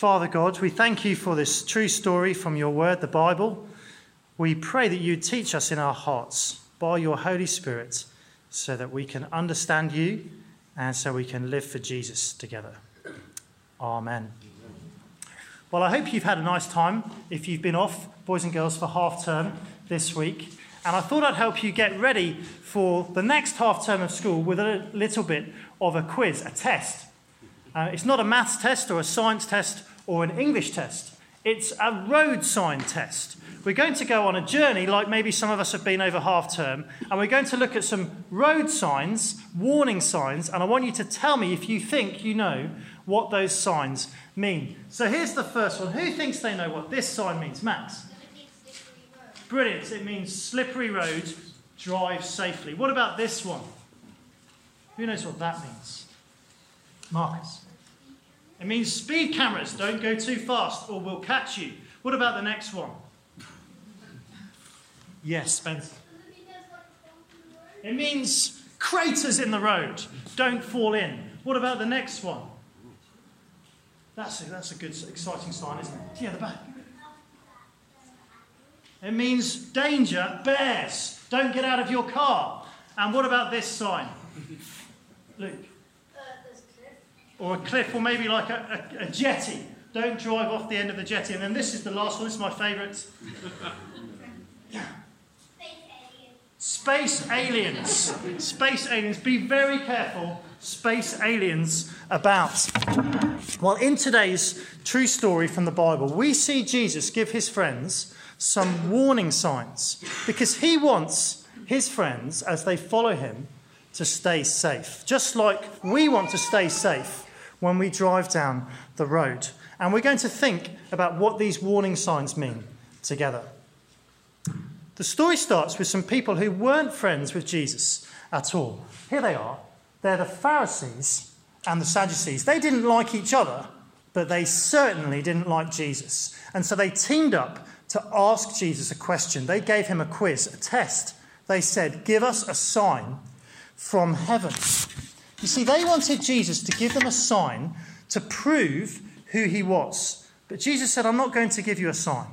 Father God, we thank you for this true story from your word, the Bible. We pray that you teach us in our hearts by your Holy Spirit so that we can understand you and so we can live for Jesus together. Amen. Well, I hope you've had a nice time if you've been off, boys and girls, for half term this week. And I thought I'd help you get ready for the next half term of school with a little bit of a quiz, a test. Uh, it's not a maths test or a science test or an English test, it's a road sign test. We're going to go on a journey, like maybe some of us have been over half term, and we're going to look at some road signs, warning signs, and I want you to tell me if you think you know what those signs mean. So here's the first one. Who thinks they know what this sign means? Max? Brilliant. It means slippery road, drive safely. What about this one? Who knows what that means? Marcus. It means speed cameras. Don't go too fast or we'll catch you. What about the next one? Yes, Spencer. It means craters in the road. Don't fall in. What about the next one? That's a, that's a good, exciting sign, isn't it? Yeah, the back. It means danger, bears. Don't get out of your car. And what about this sign? Luke. Or a cliff, or maybe like a, a, a jetty. Don't drive off the end of the jetty. And then this is the last one. This is my favourite. Yeah. Space aliens. Space aliens. Space aliens. Be very careful, space aliens about. Well, in today's true story from the Bible, we see Jesus give his friends some warning signs because he wants his friends, as they follow him, to stay safe. Just like we want to stay safe when we drive down the road. And we're going to think about what these warning signs mean together. The story starts with some people who weren't friends with Jesus at all. Here they are. They're the Pharisees and the Sadducees. They didn't like each other, but they certainly didn't like Jesus. And so they teamed up to ask Jesus a question. They gave him a quiz, a test. They said, Give us a sign from heaven. You see, they wanted Jesus to give them a sign to prove who he was. But Jesus said, I'm not going to give you a sign.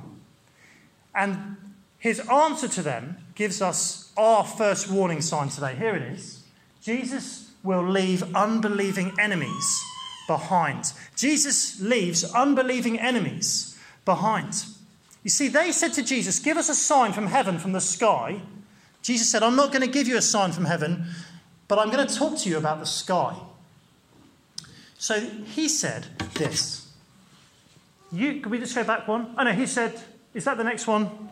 And his answer to them gives us our first warning sign today. Here it is Jesus will leave unbelieving enemies behind. Jesus leaves unbelieving enemies behind. You see, they said to Jesus, Give us a sign from heaven, from the sky. Jesus said, I'm not going to give you a sign from heaven, but I'm going to talk to you about the sky. So he said this. You, can we just go back one? Oh no, he said, is that the next one?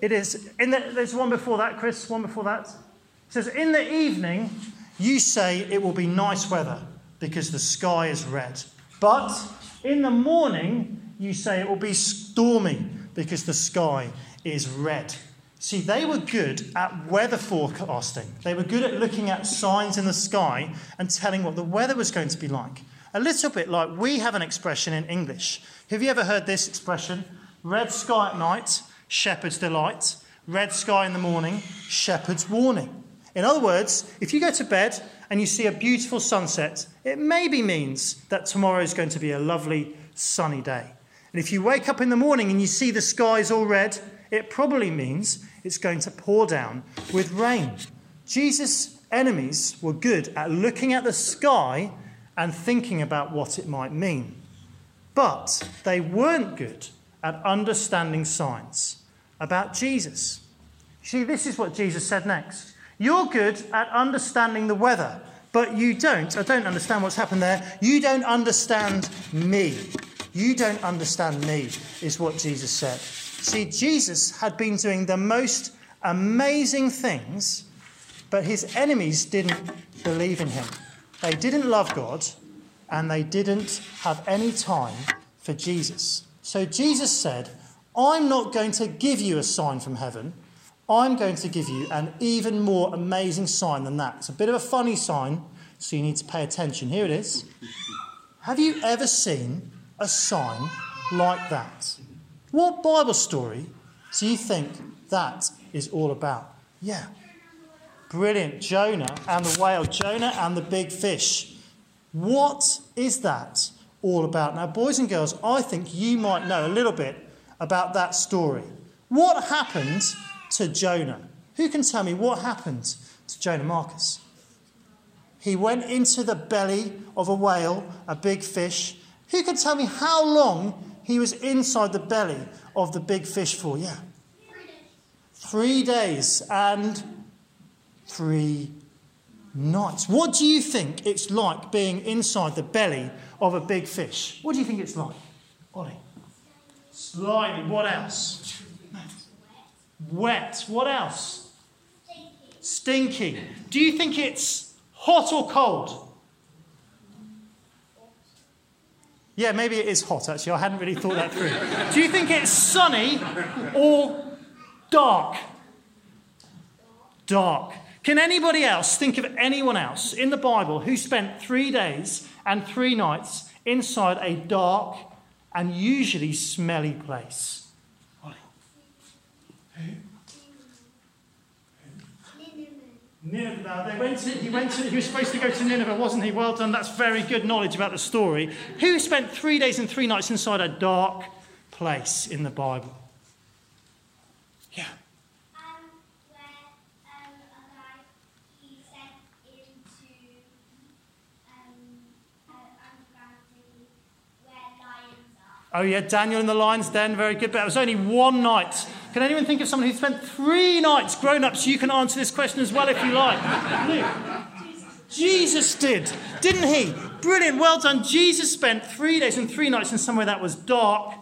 It is. In the, there's one before that, Chris, one before that. It says, In the evening, you say it will be nice weather because the sky is red. But in the morning, you say it will be stormy because the sky is red. See, they were good at weather forecasting. They were good at looking at signs in the sky and telling what the weather was going to be like. A little bit like we have an expression in English. Have you ever heard this expression? Red sky at night, shepherd's delight. Red sky in the morning, shepherd's warning. In other words, if you go to bed and you see a beautiful sunset, it maybe means that tomorrow is going to be a lovely sunny day. And if you wake up in the morning and you see the skies all red, it probably means it's going to pour down with rain. Jesus' enemies were good at looking at the sky and thinking about what it might mean. But they weren't good at understanding signs about Jesus. See, this is what Jesus said next. You're good at understanding the weather, but you don't. I don't understand what's happened there. You don't understand me. You don't understand me, is what Jesus said. See, Jesus had been doing the most amazing things, but his enemies didn't believe in him. They didn't love God, and they didn't have any time for Jesus. So Jesus said, I'm not going to give you a sign from heaven. I'm going to give you an even more amazing sign than that. It's a bit of a funny sign, so you need to pay attention. Here it is. Have you ever seen a sign like that? What Bible story do you think that is all about? Yeah. Brilliant. Jonah and the whale, Jonah and the big fish. What is that all about. Now, boys and girls, I think you might know a little bit about that story. What happened to Jonah? Who can tell me what happened to Jonah Marcus? He went into the belly of a whale, a big fish. Who can tell me how long he was inside the belly of the big fish for? Yeah. Three days and three nights. What do you think it's like being inside the belly of a big fish? What do you think it's like? Ollie. Slimy. What else? Wet. What else? Stinky. Do you think it's hot or cold? Yeah, maybe it is hot actually. I hadn't really thought that through. Do you think it's sunny or dark? Dark. Can anybody else think of anyone else in the Bible who spent three days and three nights inside a dark and usually smelly place? Who? Nineveh. They went to, he, went to, he was supposed to go to Nineveh, wasn't he? Well done. That's very good knowledge about the story. Who spent three days and three nights inside a dark place in the Bible? Yeah. Oh, yeah, Daniel in the lion's den, very good. But it was only one night. Can anyone think of someone who spent three nights grown up? So you can answer this question as well if you like. Jesus did, didn't he? Brilliant, well done. Jesus spent three days and three nights in somewhere that was dark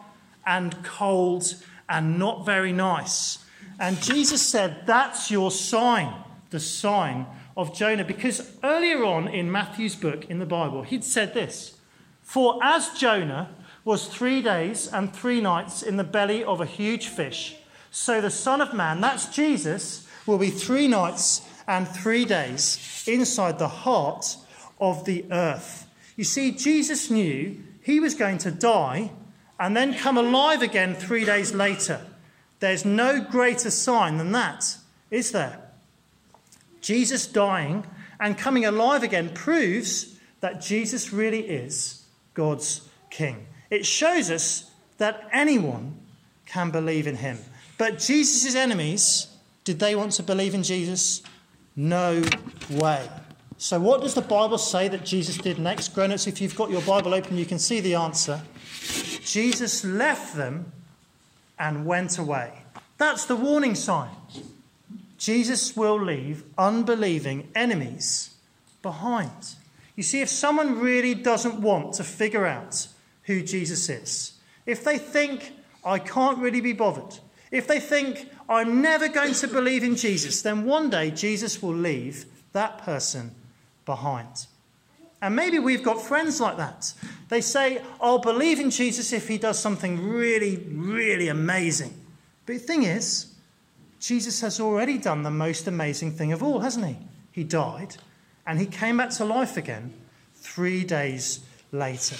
and cold and not very nice. And Jesus said, That's your sign, the sign of Jonah. Because earlier on in Matthew's book in the Bible, he'd said this For as Jonah was three days and three nights in the belly of a huge fish, so the Son of Man, that's Jesus, will be three nights and three days inside the heart of the earth. You see, Jesus knew he was going to die and then come alive again three days later. There's no greater sign than that, is there? Jesus dying and coming alive again proves that Jesus really is God's King. It shows us that anyone can believe in him. But Jesus' enemies, did they want to believe in Jesus? No way. So, what does the Bible say that Jesus did next? Grown ups, if you've got your Bible open, you can see the answer. Jesus left them and went away. That's the warning sign. Jesus will leave unbelieving enemies behind. You see, if someone really doesn't want to figure out who Jesus is, if they think, I can't really be bothered, if they think, I'm never going to believe in Jesus, then one day Jesus will leave that person behind. And maybe we've got friends like that. They say, I'll believe in Jesus if he does something really, really amazing. But the thing is, Jesus has already done the most amazing thing of all, hasn't he? He died and he came back to life again three days later.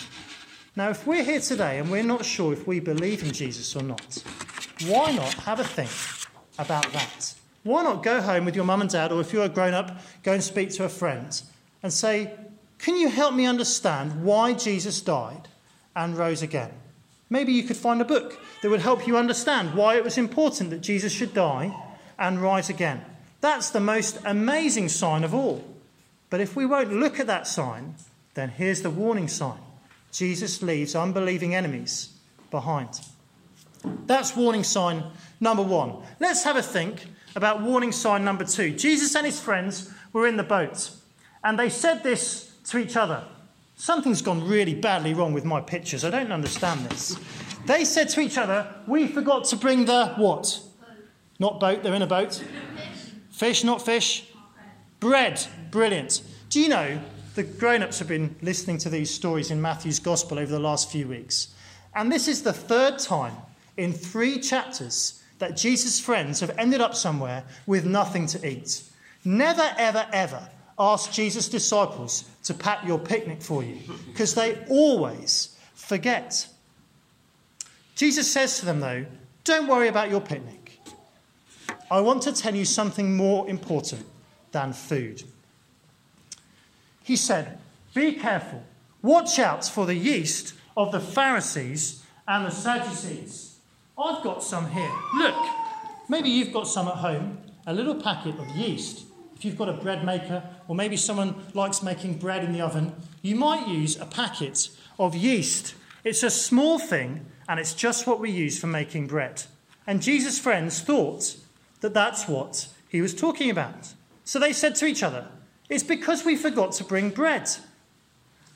Now, if we're here today and we're not sure if we believe in Jesus or not, why not have a think about that? Why not go home with your mum and dad, or if you're a grown up, go and speak to a friend and say, Can you help me understand why Jesus died and rose again? Maybe you could find a book that would help you understand why it was important that Jesus should die and rise again. That's the most amazing sign of all. But if we won't look at that sign, then here's the warning sign Jesus leaves unbelieving enemies behind. That's warning sign number one. Let's have a think about warning sign number two. Jesus and his friends were in the boat, and they said this to each other. Something's gone really badly wrong with my pictures. I don't understand this. They said to each other, We forgot to bring the what? Not boat, they're in a boat. Fish, not fish. Bread. Brilliant. Do you know the grown ups have been listening to these stories in Matthew's Gospel over the last few weeks? And this is the third time in three chapters that Jesus' friends have ended up somewhere with nothing to eat. Never, ever, ever ask Jesus' disciples to pack your picnic for you because they always forget. Jesus says to them, though, don't worry about your picnic. I want to tell you something more important than food. He said, Be careful Watch out for the yeast of the Pharisees and the Sadducees. I've got some here. Look, maybe you've got some at home, a little packet of yeast. If you've got a bread maker, or maybe someone likes making bread in the oven, you might use a packet of yeast. It's a small thing, and it's just what we use for making bread. And Jesus' friends thought that that's what he was talking about. So they said to each other, It's because we forgot to bring bread.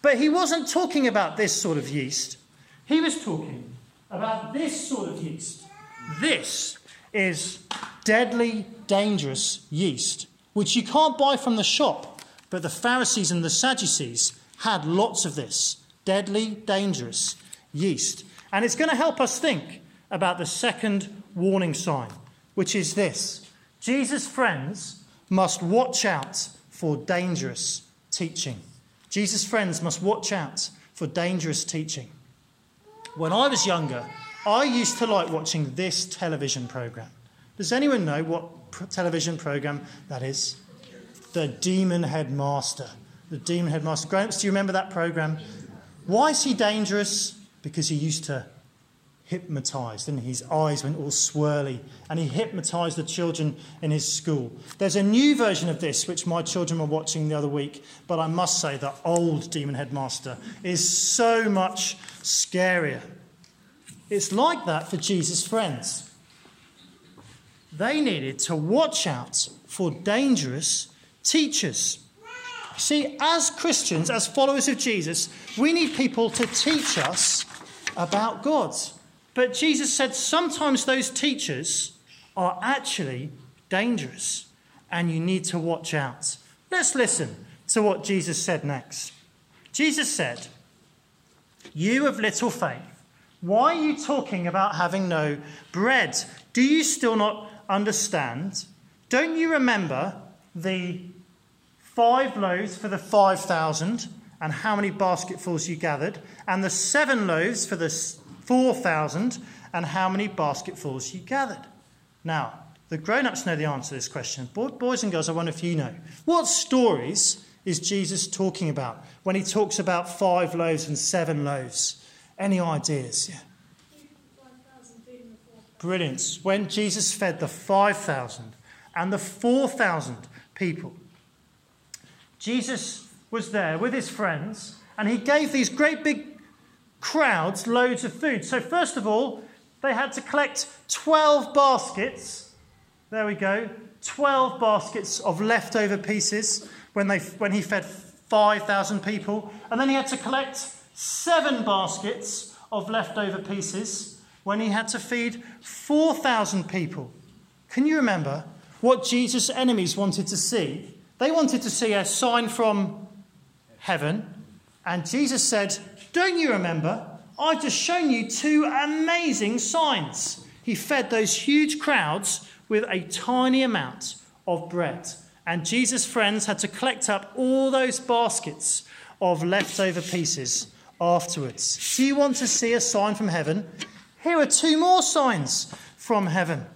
But he wasn't talking about this sort of yeast. He was talking about this sort of yeast. This is deadly, dangerous yeast, which you can't buy from the shop. But the Pharisees and the Sadducees had lots of this deadly, dangerous yeast. And it's going to help us think about the second warning sign, which is this Jesus' friends must watch out for dangerous teaching. Jesus' friends must watch out for dangerous teaching. When I was younger, I used to like watching this television program. Does anyone know what television program that is? The Demon Headmaster. The Demon Headmaster. Grown do you remember that program? Why is he dangerous? Because he used to hypnotized and his eyes went all swirly and he hypnotized the children in his school. There's a new version of this which my children were watching the other week, but I must say the old Demon Headmaster is so much scarier. It's like that for Jesus' friends. They needed to watch out for dangerous teachers. See, as Christians, as followers of Jesus, we need people to teach us about God. But Jesus said sometimes those teachers are actually dangerous and you need to watch out. Let's listen to what Jesus said next. Jesus said, You of little faith, why are you talking about having no bread? Do you still not understand? Don't you remember the five loaves for the 5,000 and how many basketfuls you gathered, and the seven loaves for the 4,000, and how many basketfuls you gathered? Now, the grown ups know the answer to this question. Boys and girls, I wonder if you know. What stories is Jesus talking about when he talks about five loaves and seven loaves? Any ideas? Yeah. Brilliant. When Jesus fed the 5,000 and the 4,000 people, Jesus was there with his friends and he gave these great big crowds loads of food. So, first of all, they had to collect 12 baskets. There we go. 12 baskets of leftover pieces when, they, when he fed 5,000 people. And then he had to collect seven baskets of leftover pieces when he had to feed 4,000 people. Can you remember what Jesus' enemies wanted to see? They wanted to see a sign from heaven. And Jesus said, don't you remember? I've just shown you two amazing signs. He fed those huge crowds with a tiny amount of bread. And Jesus' friends had to collect up all those baskets of leftover pieces afterwards. Do you want to see a sign from heaven? Here are two more signs from heaven.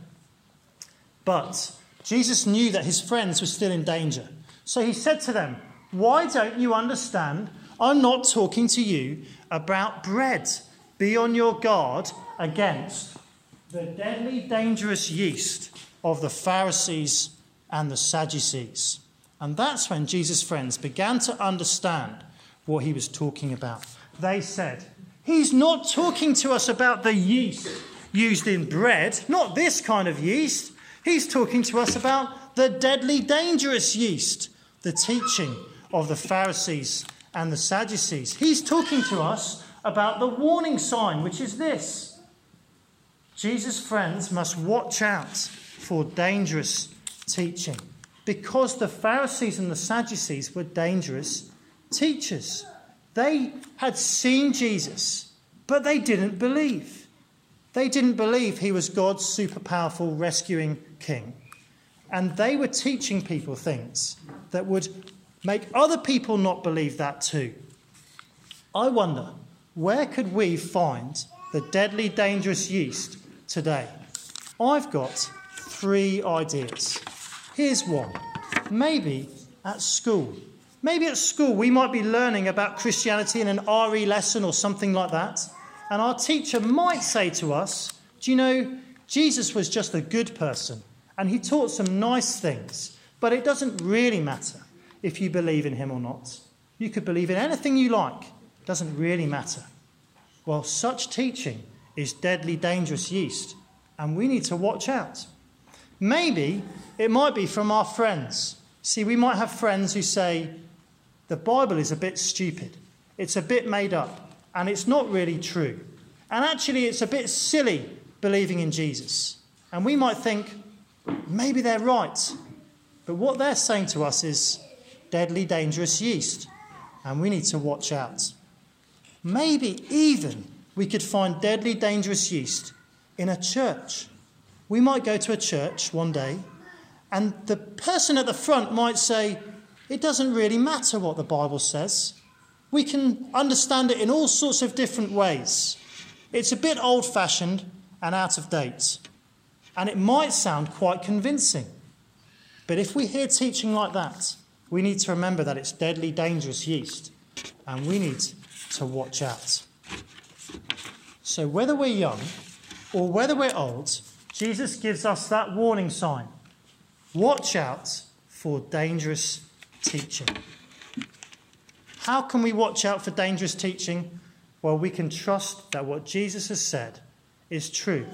But Jesus knew that his friends were still in danger. So he said to them, Why don't you understand I'm not talking to you about bread. Be on your guard against the deadly, dangerous yeast of the Pharisees and the Sadducees. And that's when Jesus' friends began to understand what he was talking about. They said, He's not talking to us about the yeast used in bread, not this kind of yeast. He's talking to us about the deadly, dangerous yeast, the teaching of the Pharisees and the Sadducees. He's talking to us about the warning sign, which is this Jesus' friends must watch out for dangerous teaching because the Pharisees and the Sadducees were dangerous teachers. They had seen Jesus, but they didn't believe. They didn't believe he was God's super powerful rescuing king. And they were teaching people things that would Make other people not believe that too. I wonder, where could we find the deadly, dangerous yeast today? I've got three ideas. Here's one. Maybe at school. Maybe at school we might be learning about Christianity in an RE lesson or something like that. And our teacher might say to us, Do you know, Jesus was just a good person and he taught some nice things, but it doesn't really matter if you believe in him or not. You could believe in anything you like, it doesn't really matter. Well, such teaching is deadly dangerous yeast, and we need to watch out. Maybe it might be from our friends. See, we might have friends who say, the Bible is a bit stupid, it's a bit made up, and it's not really true. And actually, it's a bit silly believing in Jesus. And we might think, maybe they're right. But what they're saying to us is deadly dangerous yeast, and we need to watch out. Maybe even we could find deadly dangerous yeast in a church. We might go to a church one day, and the person at the front might say, It doesn't really matter what the Bible says. We can understand it in all sorts of different ways. It's a bit old fashioned and out of date. And it might sound quite convincing. But if we hear teaching like that, we need to remember that it's deadly dangerous yeast and we need to watch out. So, whether we're young or whether we're old, Jesus gives us that warning sign watch out for dangerous teaching. How can we watch out for dangerous teaching? Well, we can trust that what Jesus has said is true.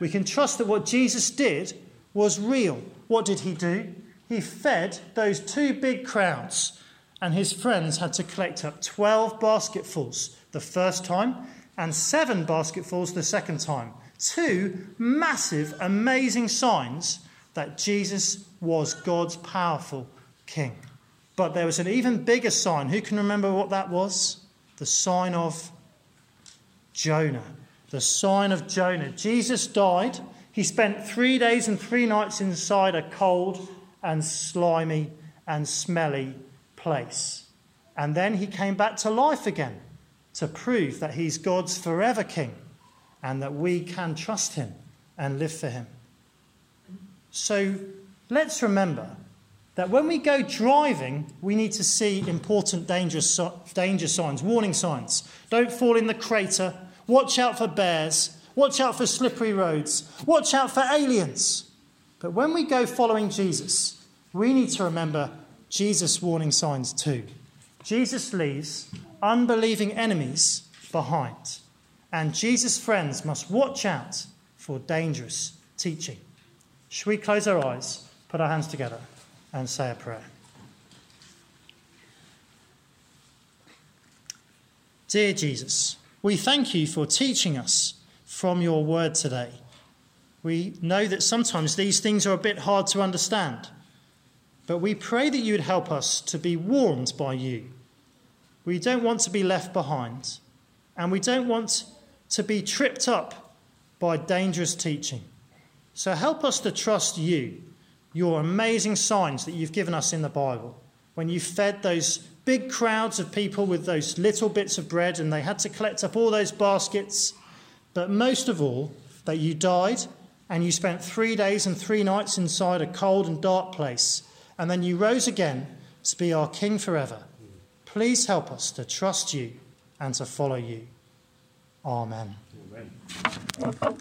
We can trust that what Jesus did was real. What did he do? He fed those two big crowds, and his friends had to collect up 12 basketfuls the first time and seven basketfuls the second time. Two massive, amazing signs that Jesus was God's powerful king. But there was an even bigger sign. Who can remember what that was? The sign of Jonah the sign of Jonah. Jesus died. He spent three days and three nights inside a cold and slimy and smelly place. And then he came back to life again to prove that he's God's forever king and that we can trust him and live for him. So let's remember that when we go driving, we need to see important danger, danger signs, warning signs. Don't fall in the crater Watch out for bears. Watch out for slippery roads. Watch out for aliens. But when we go following Jesus, we need to remember Jesus' warning signs too. Jesus leaves unbelieving enemies behind, and Jesus' friends must watch out for dangerous teaching. Should we close our eyes, put our hands together, and say a prayer? Dear Jesus, we thank you for teaching us from your word today. We know that sometimes these things are a bit hard to understand, but we pray that you would help us to be warned by you. We don't want to be left behind, and we don't want to be tripped up by dangerous teaching. So help us to trust you, your amazing signs that you've given us in the Bible, when you fed those big crowds of people with those little bits of bread, and they had to collect up all those baskets. But most of all, that you died and you spent three days and three nights inside a cold and dark place, and then you rose again to be our King forever. Please help us to trust you and to follow you. Amen. Amen.